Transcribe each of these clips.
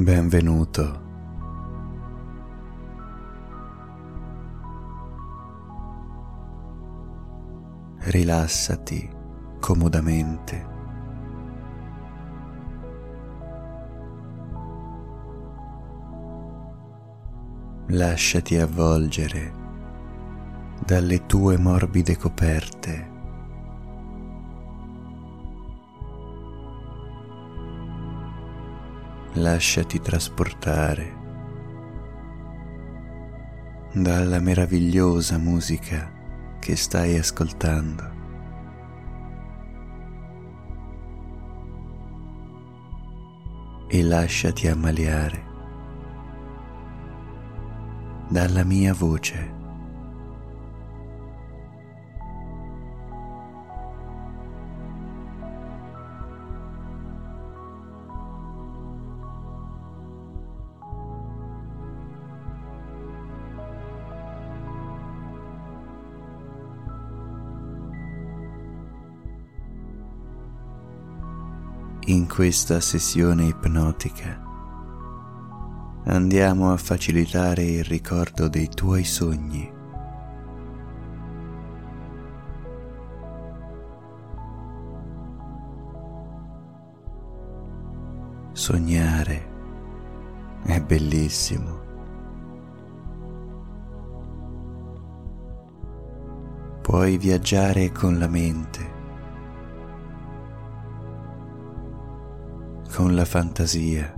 Benvenuto. Rilassati comodamente. Lasciati avvolgere dalle tue morbide coperte. Lasciati trasportare dalla meravigliosa musica che stai ascoltando. E lasciati ammaliare dalla mia voce. In questa sessione ipnotica andiamo a facilitare il ricordo dei tuoi sogni. Sognare è bellissimo. Puoi viaggiare con la mente con la fantasia,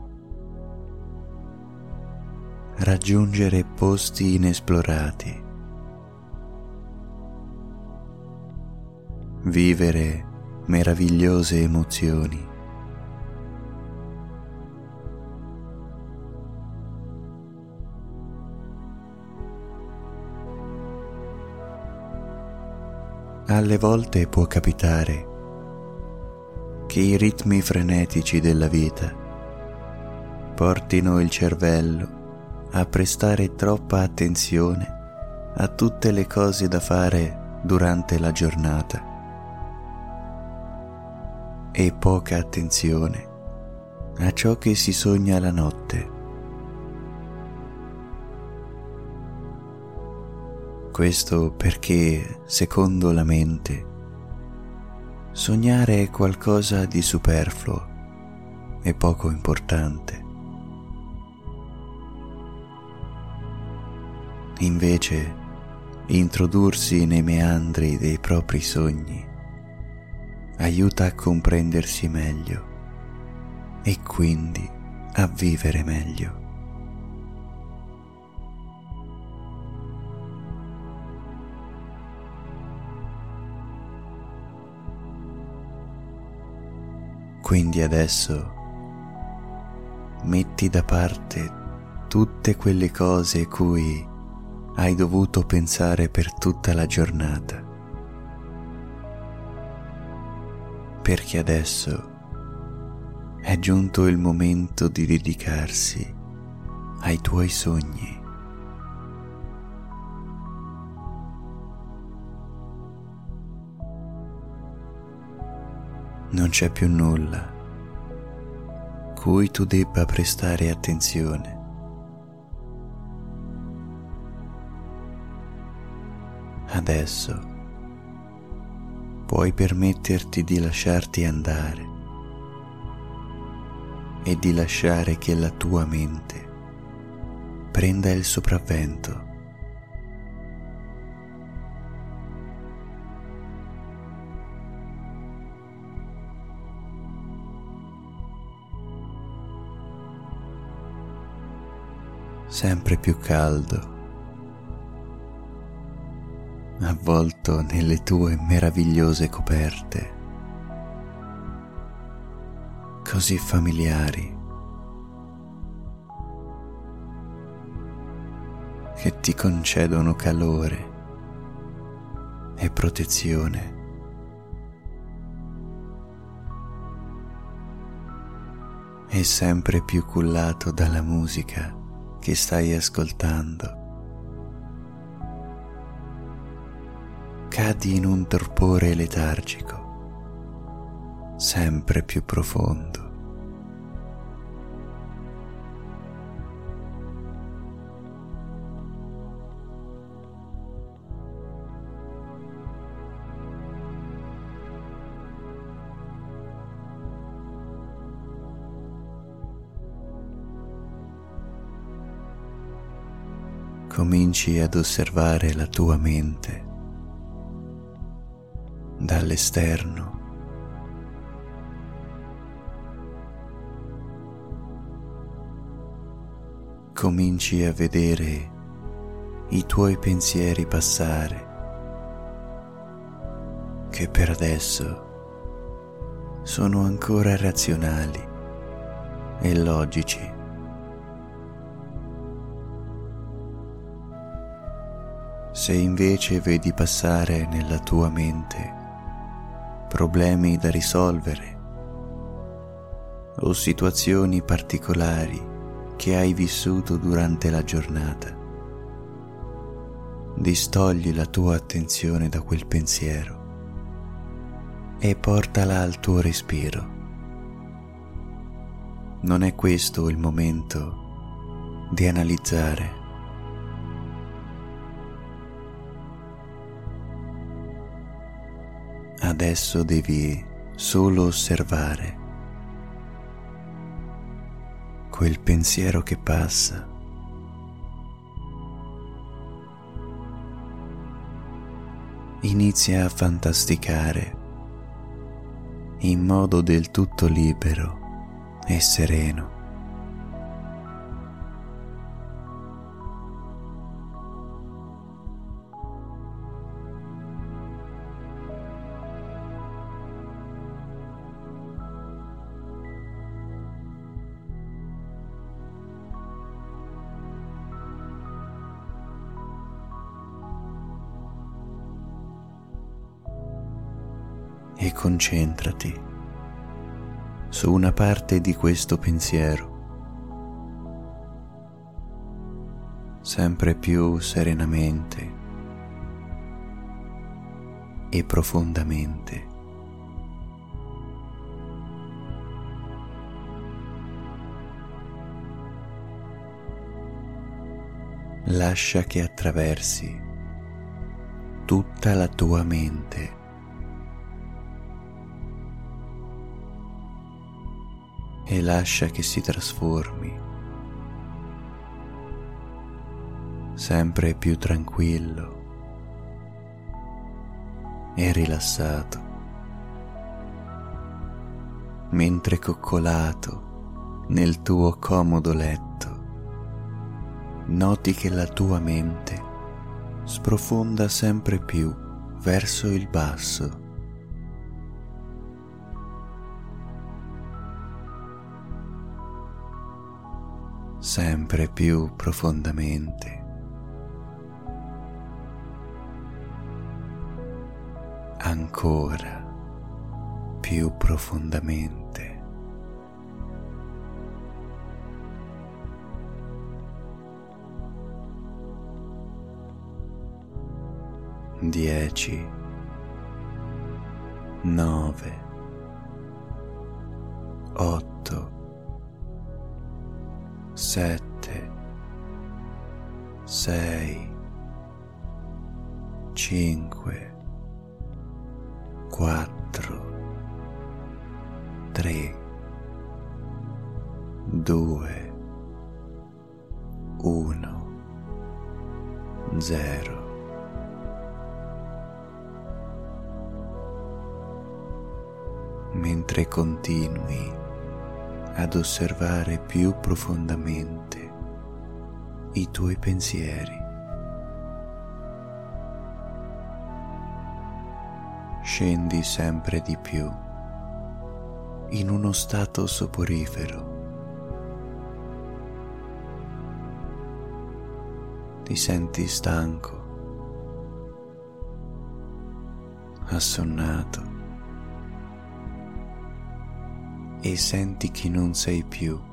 raggiungere posti inesplorati, vivere meravigliose emozioni. Alle volte può capitare che i ritmi frenetici della vita portino il cervello a prestare troppa attenzione a tutte le cose da fare durante la giornata e poca attenzione a ciò che si sogna la notte. Questo perché, secondo la mente, Sognare è qualcosa di superfluo e poco importante. Invece, introdursi nei meandri dei propri sogni aiuta a comprendersi meglio e quindi a vivere meglio. Quindi adesso metti da parte tutte quelle cose cui hai dovuto pensare per tutta la giornata. Perché adesso è giunto il momento di dedicarsi ai tuoi sogni. Non c'è più nulla cui tu debba prestare attenzione. Adesso puoi permetterti di lasciarti andare e di lasciare che la tua mente prenda il sopravvento. Sempre più caldo, avvolto nelle tue meravigliose coperte, così familiari, che ti concedono calore e protezione. E sempre più cullato dalla musica che stai ascoltando. Cadi in un torpore letargico, sempre più profondo. Cominci ad osservare la tua mente dall'esterno. Cominci a vedere i tuoi pensieri passare che per adesso sono ancora razionali e logici. Se invece vedi passare nella tua mente problemi da risolvere o situazioni particolari che hai vissuto durante la giornata, distogli la tua attenzione da quel pensiero e portala al tuo respiro. Non è questo il momento di analizzare Adesso devi solo osservare quel pensiero che passa. Inizia a fantasticare in modo del tutto libero e sereno. Concentrati su una parte di questo pensiero, sempre più serenamente e profondamente. Lascia che attraversi tutta la tua mente. E lascia che si trasformi. Sempre più tranquillo e rilassato, mentre coccolato nel tuo comodo letto, noti che la tua mente sprofonda sempre più verso il basso sempre più profondamente. Ancora più profondamente. Dieci, nove, otto, sette, sei, cinque, quattro, più profondamente i tuoi pensieri. Scendi sempre di più in uno stato soporifero. Ti senti stanco, assonnato e senti che non sei più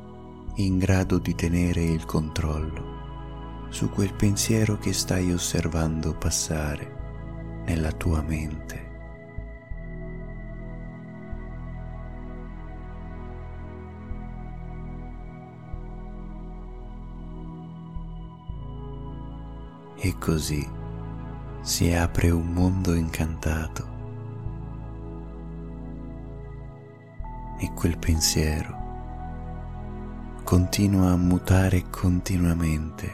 in grado di tenere il controllo su quel pensiero che stai osservando passare nella tua mente. E così si apre un mondo incantato e quel pensiero continua a mutare continuamente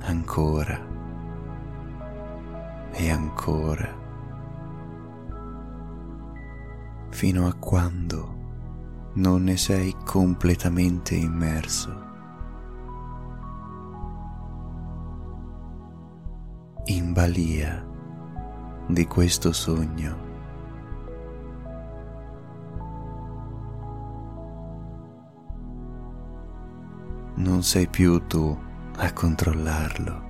ancora e ancora, fino a quando non ne sei completamente immerso. In balia di questo sogno. Non sei più tu a controllarlo.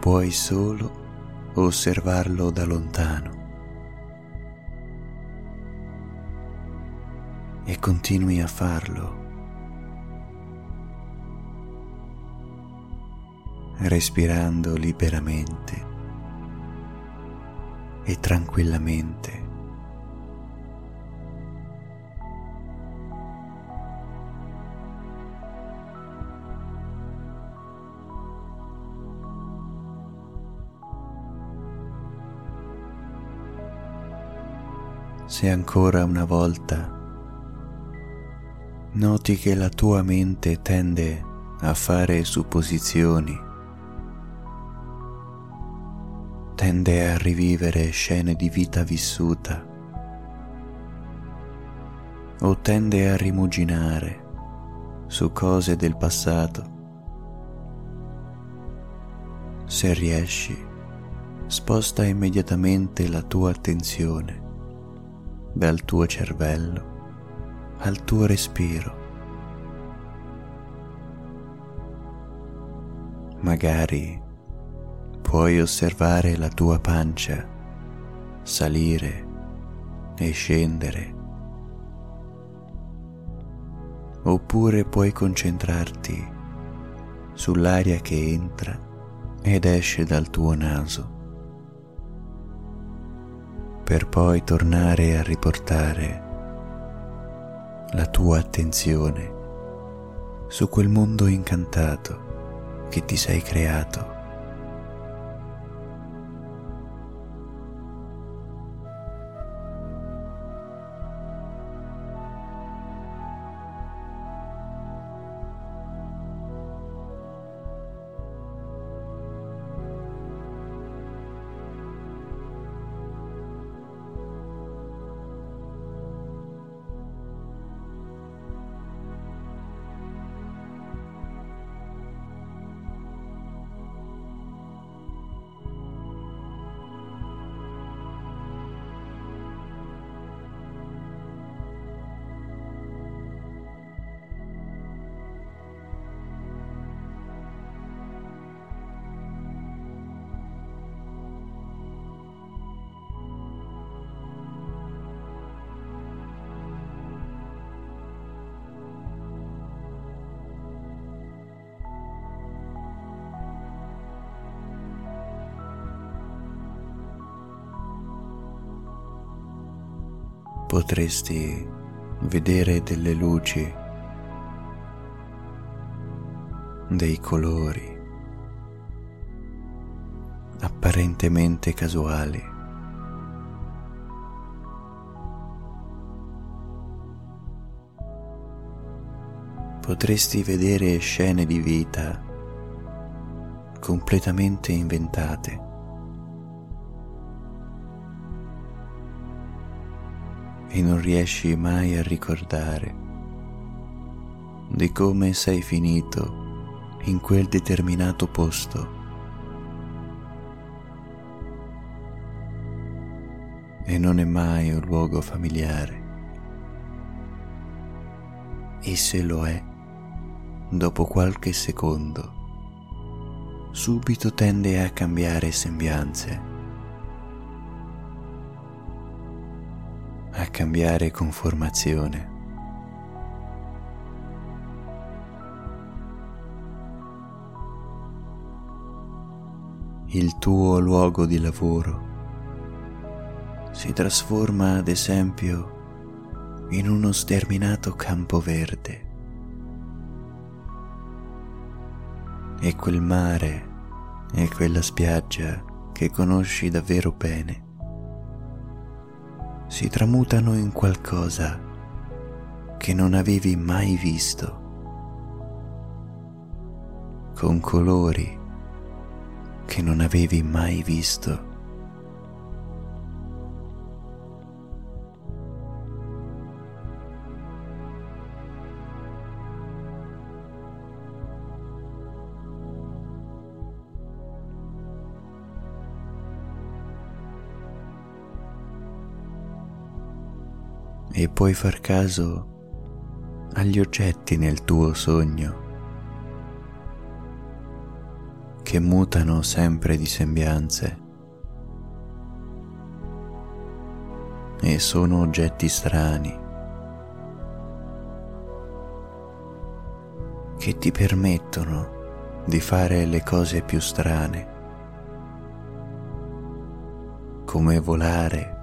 Puoi solo osservarlo da lontano e continui a farlo. respirando liberamente e tranquillamente. Se ancora una volta noti che la tua mente tende a fare supposizioni tende a rivivere scene di vita vissuta o tende a rimuginare su cose del passato. Se riesci, sposta immediatamente la tua attenzione dal tuo cervello al tuo respiro. Magari puoi osservare la tua pancia salire e scendere. Oppure puoi concentrarti sull'aria che entra ed esce dal tuo naso, per poi tornare a riportare la tua attenzione su quel mondo incantato che ti sei creato. Potresti vedere delle luci, dei colori apparentemente casuali. Potresti vedere scene di vita completamente inventate. E non riesci mai a ricordare di come sei finito in quel determinato posto. E non è mai un luogo familiare. E se lo è, dopo qualche secondo, subito tende a cambiare sembianze cambiare conformazione. Il tuo luogo di lavoro si trasforma ad esempio in uno sterminato campo verde e quel mare e quella spiaggia che conosci davvero bene si tramutano in qualcosa che non avevi mai visto, con colori che non avevi mai visto. Puoi far caso agli oggetti nel tuo sogno che mutano sempre di sembianze e sono oggetti strani che ti permettono di fare le cose più strane come volare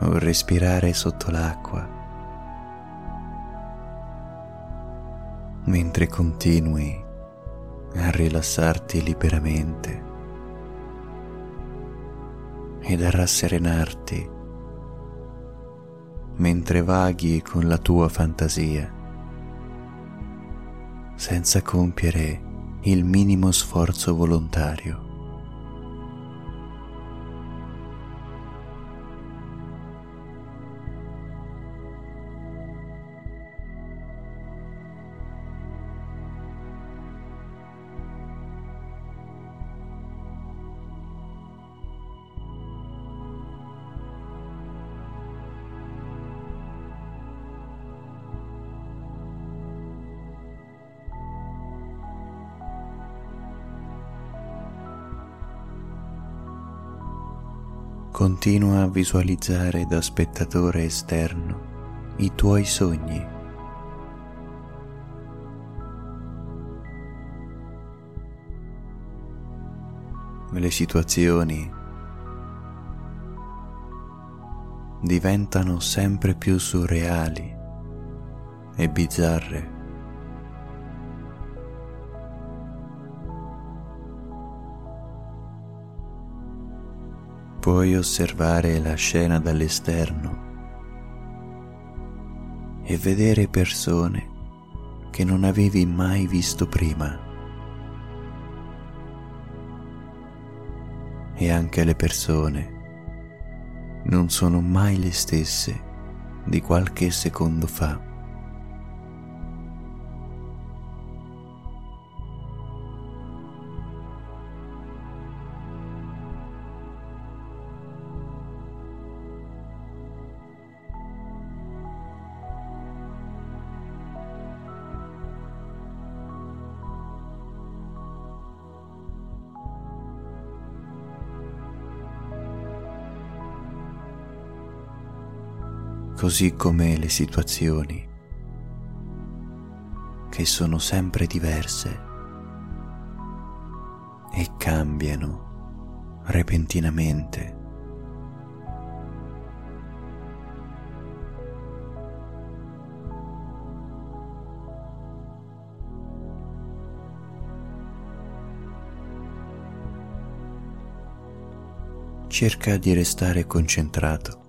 o respirare sotto l'acqua, mentre continui a rilassarti liberamente ed a rasserenarti mentre vaghi con la tua fantasia, senza compiere il minimo sforzo volontario. Continua a visualizzare da spettatore esterno i tuoi sogni. Le situazioni diventano sempre più surreali e bizzarre. Puoi osservare la scena dall'esterno e vedere persone che non avevi mai visto prima. E anche le persone non sono mai le stesse di qualche secondo fa. Così come le situazioni, che sono sempre diverse e cambiano repentinamente. Cerca di restare concentrato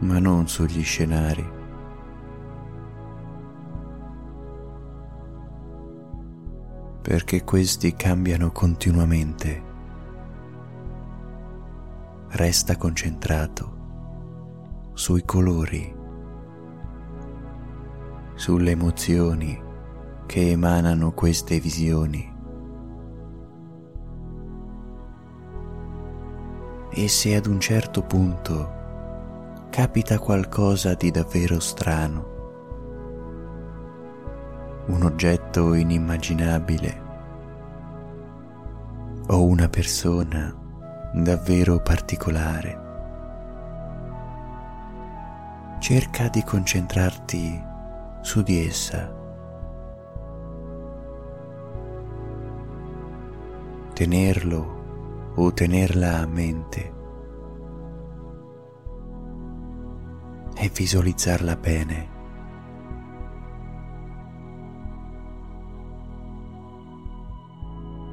ma non sugli scenari. Perché questi cambiano continuamente. Resta concentrato sui colori, sulle emozioni che emanano queste visioni. E se ad un certo punto capita qualcosa di davvero strano, un oggetto inimmaginabile o una persona davvero particolare. Cerca di concentrarti su di essa. Tenerlo o tenerla a mente e visualizzarla bene.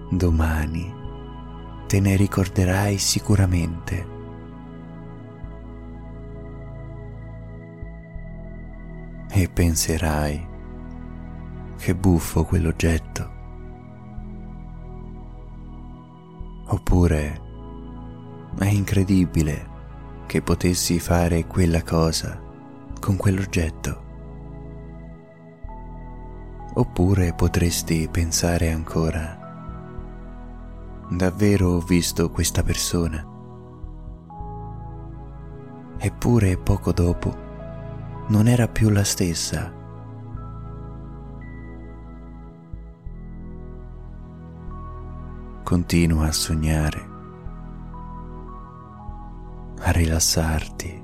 Domani te ne ricorderai sicuramente. e penserai che buffo quell'oggetto. Oppure è incredibile che potessi fare quella cosa con quell'oggetto. Oppure potresti pensare ancora, davvero ho visto questa persona? Eppure poco dopo non era più la stessa. Continua a sognare a rilassarti,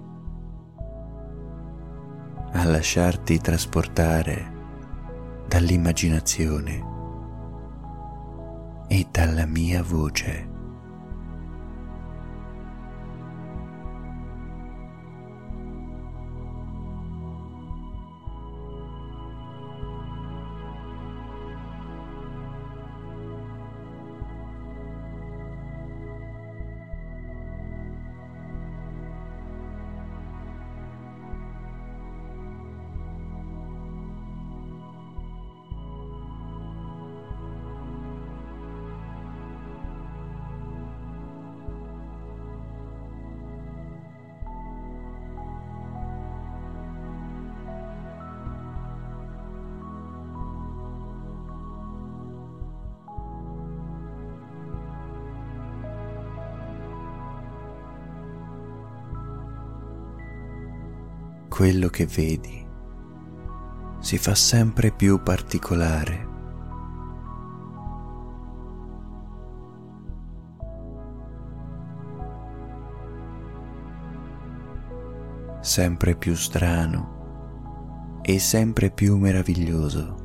a lasciarti trasportare dall'immaginazione e dalla mia voce. Che vedi si fa sempre più particolare. sempre più strano e sempre più meraviglioso,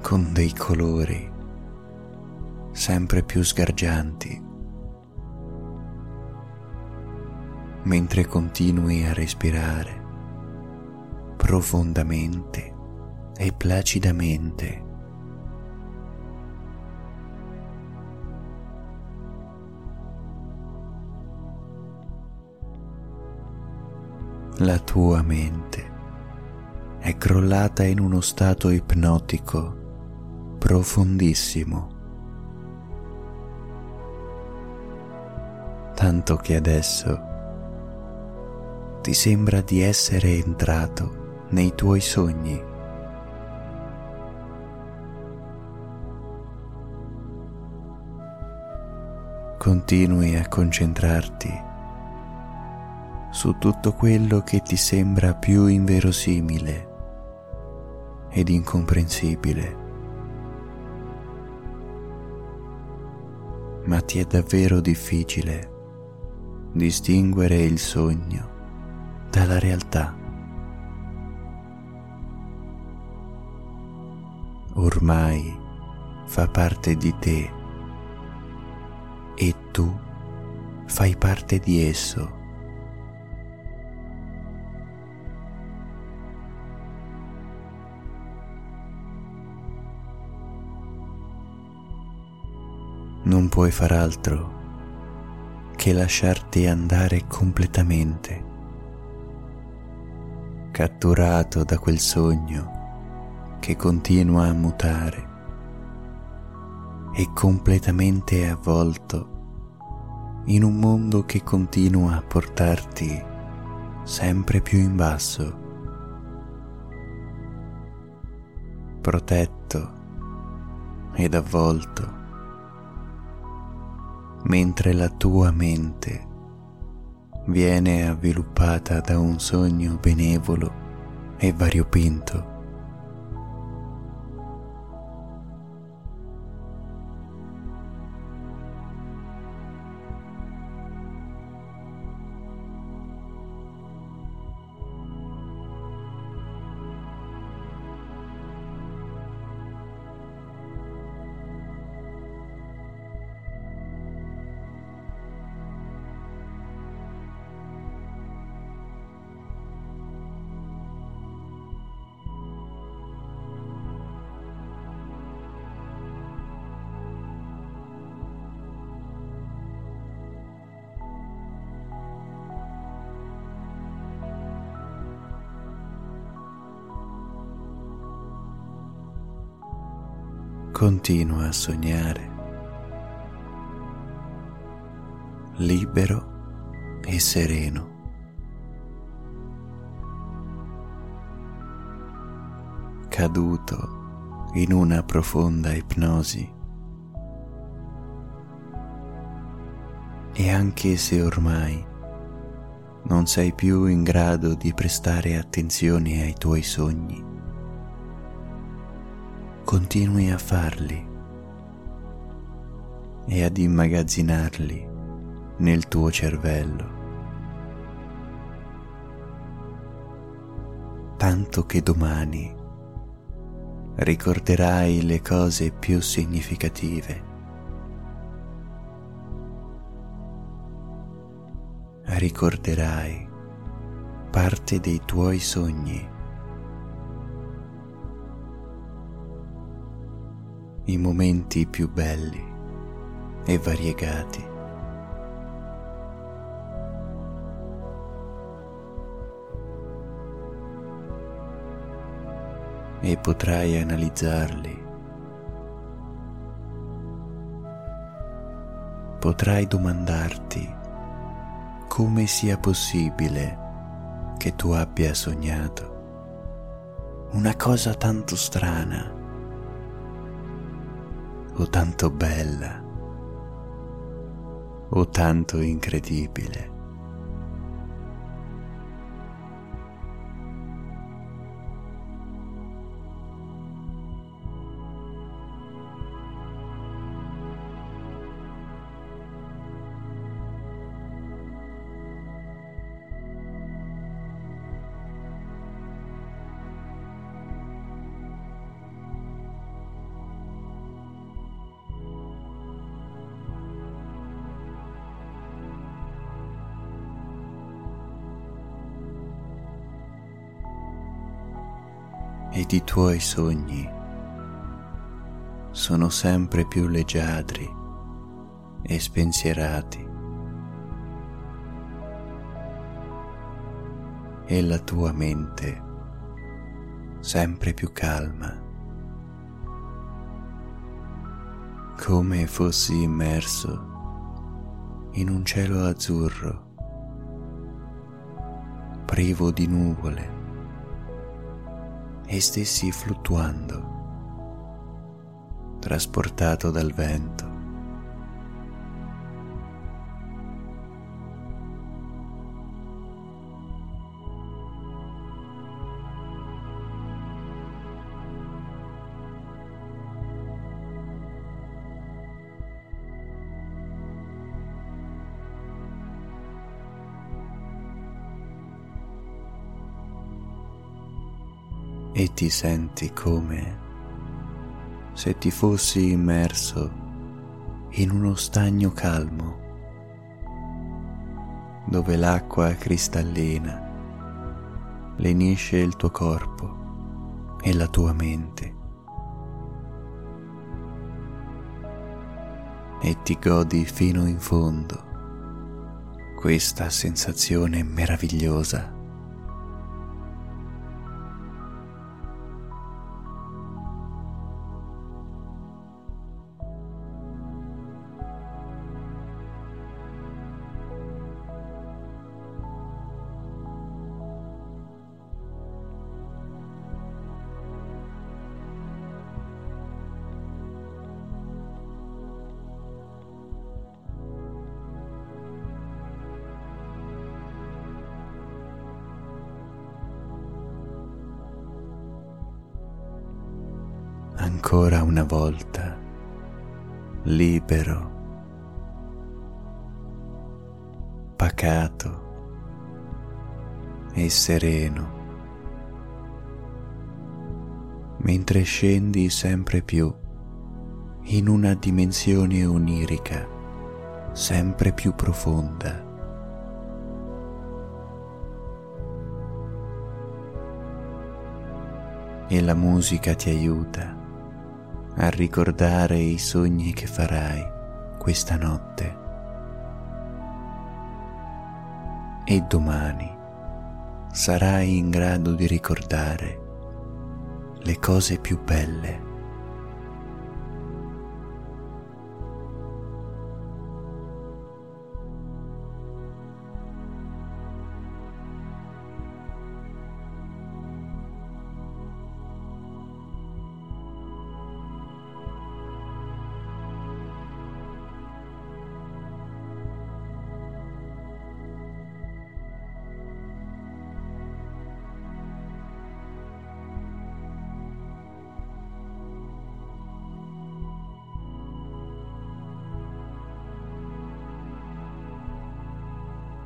con dei colori sempre più sgargianti. Mentre continui a respirare profondamente e placidamente. La tua mente è crollata in uno stato ipnotico profondissimo, tanto che adesso ti sembra di essere entrato nei tuoi sogni. Continui a concentrarti su tutto quello che ti sembra più inverosimile ed incomprensibile. Ma ti è davvero difficile distinguere il sogno dalla realtà. Ormai fa parte di te e tu fai parte di esso. Non puoi far altro che lasciarti andare completamente catturato da quel sogno che continua a mutare e completamente avvolto in un mondo che continua a portarti sempre più in basso, protetto ed avvolto, mentre la tua mente viene avviluppata da un sogno benevolo e variopinto. Continua a sognare, libero e sereno. Caduto in una profonda ipnosi. E anche se ormai non sei più in grado di prestare attenzione ai tuoi sogni, continui a farli e ad immagazzinarli nel tuo cervello. Tanto che domani ricorderai le cose più significative. Ricorderai parte dei tuoi sogni. I momenti più belli e variegati. E potrai analizzarli. Potrai domandarti come sia possibile che tu abbia sognato una cosa tanto strana o tanto bella o tanto incredibile. Ed i tuoi sogni. Sono sempre più leggiadri e spensierati. E la tua mente sempre più calma, come fossi immerso in un cielo azzurro, privo di nuvole e stessi fluttuando, trasportato dal vento. E ti senti come se ti fossi immerso in uno stagno calmo dove l'acqua cristallina lenisce il tuo corpo e la tua mente. E ti godi fino in fondo questa sensazione meravigliosa libero, pacato e sereno, mentre scendi sempre più in una dimensione onirica sempre più profonda. E la musica ti aiuta a ricordare i sogni che farai questa notte. E domani sarai in grado di ricordare le cose più belle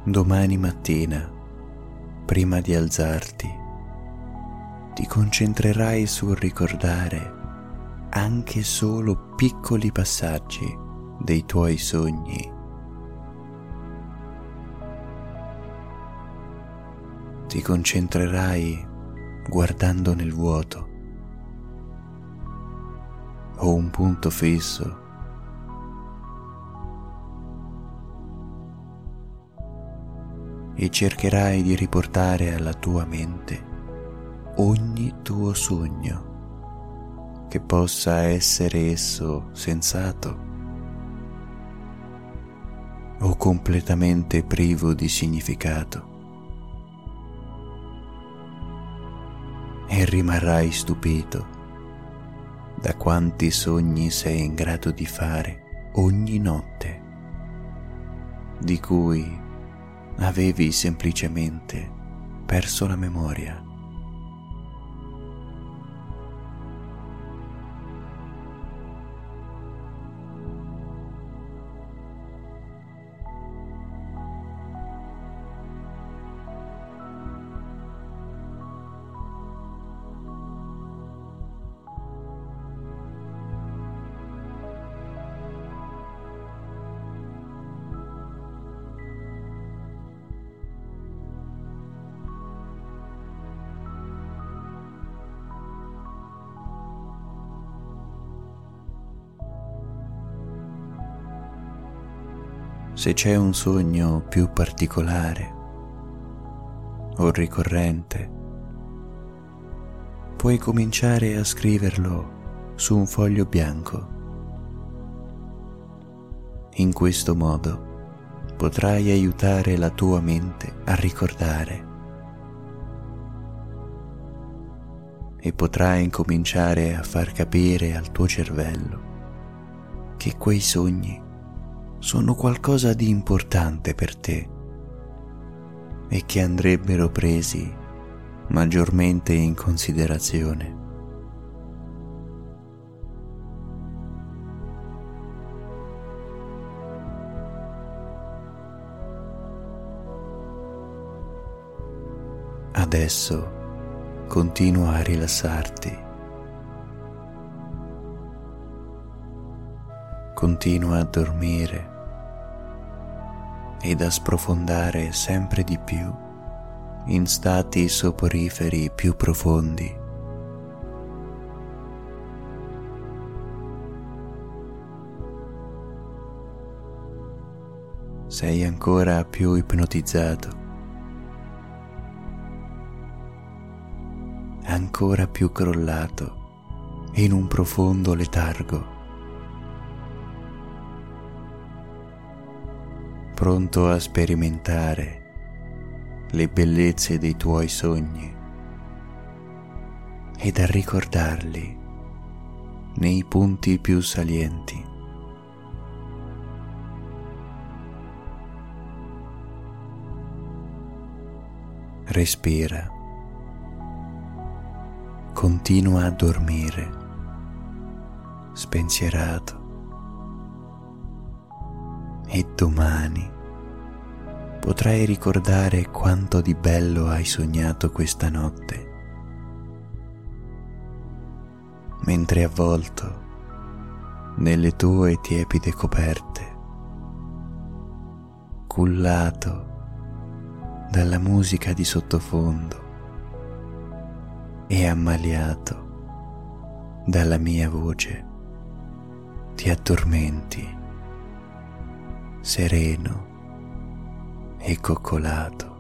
domani mattina, prima di alzarti, ti concentrerai sul ricordare anche solo piccoli passaggi dei tuoi sogni. Ti concentrerai guardando nel vuoto o un punto fisso e cercherai di riportare alla tua mente ogni tuo sogno, che possa essere esso sensato o completamente privo di significato. E rimarrai stupito da quanti sogni sei in grado di fare ogni notte, di cui avevi semplicemente perso la memoria. Se c'è un sogno più particolare o ricorrente, puoi cominciare a scriverlo su un foglio bianco. In questo modo potrai aiutare la tua mente a ricordare e potrai incominciare a far capire al tuo cervello che quei sogni sono qualcosa di importante per te e che andrebbero presi maggiormente in considerazione. Adesso continua a rilassarti. Continua a dormire ed a sprofondare sempre di più in stati soporiferi più profondi. Sei ancora più ipnotizzato, ancora più crollato in un profondo letargo. Pronto a sperimentare le bellezze dei tuoi sogni ed a ricordarli nei punti più salienti. Respira, continua a dormire, spensierato e domani potrai ricordare quanto di bello hai sognato questa notte, mentre avvolto nelle tue tiepide coperte, cullato dalla musica di sottofondo e ammaliato dalla mia voce, ti addormenti sereno e coccolato.